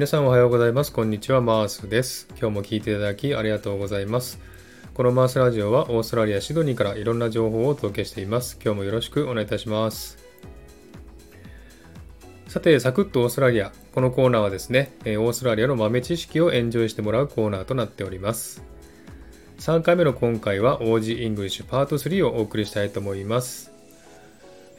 皆さんおはようございます。こんにちは、マースです。今日も聞いていただきありがとうございます。このマースラジオはオーストラリア・シドニーからいろんな情報をお届けしています。今日もよろしくお願いいたします。さて、サクッとオーストラリア。このコーナーはですね、オーストラリアの豆知識をエンジョイしてもらうコーナーとなっております。3回目の今回は OG イングリッシュパート3をお送りしたいと思います。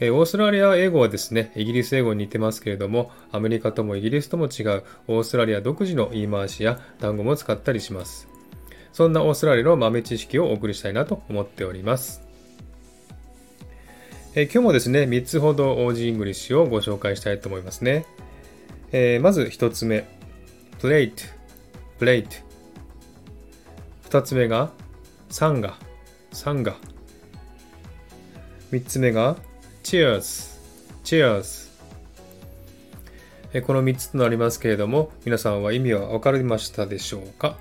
えオーストラリア英語はですね、イギリス英語に似てますけれども、アメリカともイギリスとも違うオーストラリア独自の言い回しや単語も使ったりします。そんなオーストラリアの豆知識をお送りしたいなと思っております。え今日もですね、3つほど OG イングリッシュをご紹介したいと思いますね。えー、まず1つ目、plate, plate。2つ目が、 sanga、sanga。3つ目が、Cheers! Cheers! この3つとなりますけれども、皆さんは意味は分かりましたでしょうか？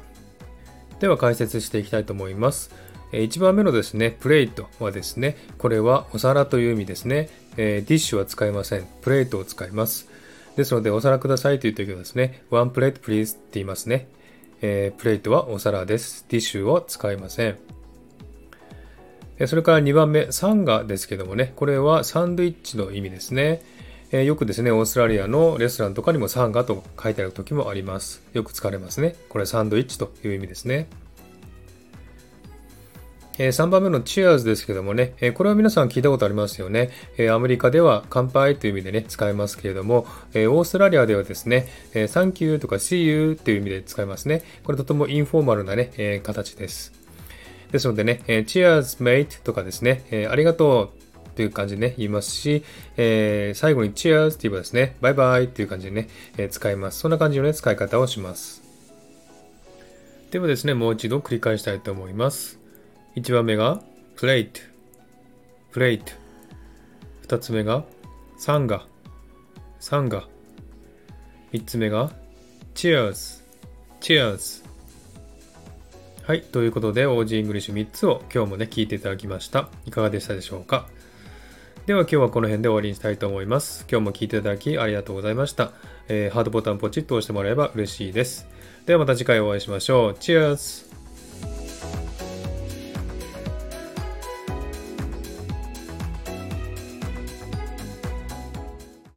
では解説していきたいと思います。1番目のですね、プレートはですね、これはお皿という意味ですね。ディッシュは使いません。プレートを使います。ですので、お皿くださいという時はですね、one plate please って言いますね。え、プレートはお皿です。ディッシュを使いません。それから2番目、サンガですけどもね、これはサンドイッチの意味ですね。えよくですね、オーストラリアのレストランとかにもサンガと書いてある時もあります。よく使われますね。これサンドイッチという意味ですね。え3番目のチアーズですけどもね、えこれは皆さん聞いたことありますよね。えアメリカでは乾杯という意味でね、使いますけれども、えオーストラリアではですね、えサンキューとか See you という意味で使いますね。これとてもインフォーマルなね、え形です。ですのでね、えー、Cheers, mate とかですね、えー、ありがとうという感じでね、言いますし、えー、最後に Cheers って言えばですね、バイバイっていう感じでね、えー、使います。そんな感じのね、使い方をします。ではですね、もう一度繰り返したいと思います。1番目が plate, plate。2つ目が sanga、sanga。3つ目が Cheers, Cheers。はい。ということで、OG イングリッシュ3つを今日もね、聞いていただきました。いかがでしたでしょうか？では今日はこの辺で終わりにしたいと思います。今日も聞いていただきありがとうございました。えー、ハートボタンポチッと押してもらえば嬉しいです。ではまた次回お会いしましょう。チェアーズ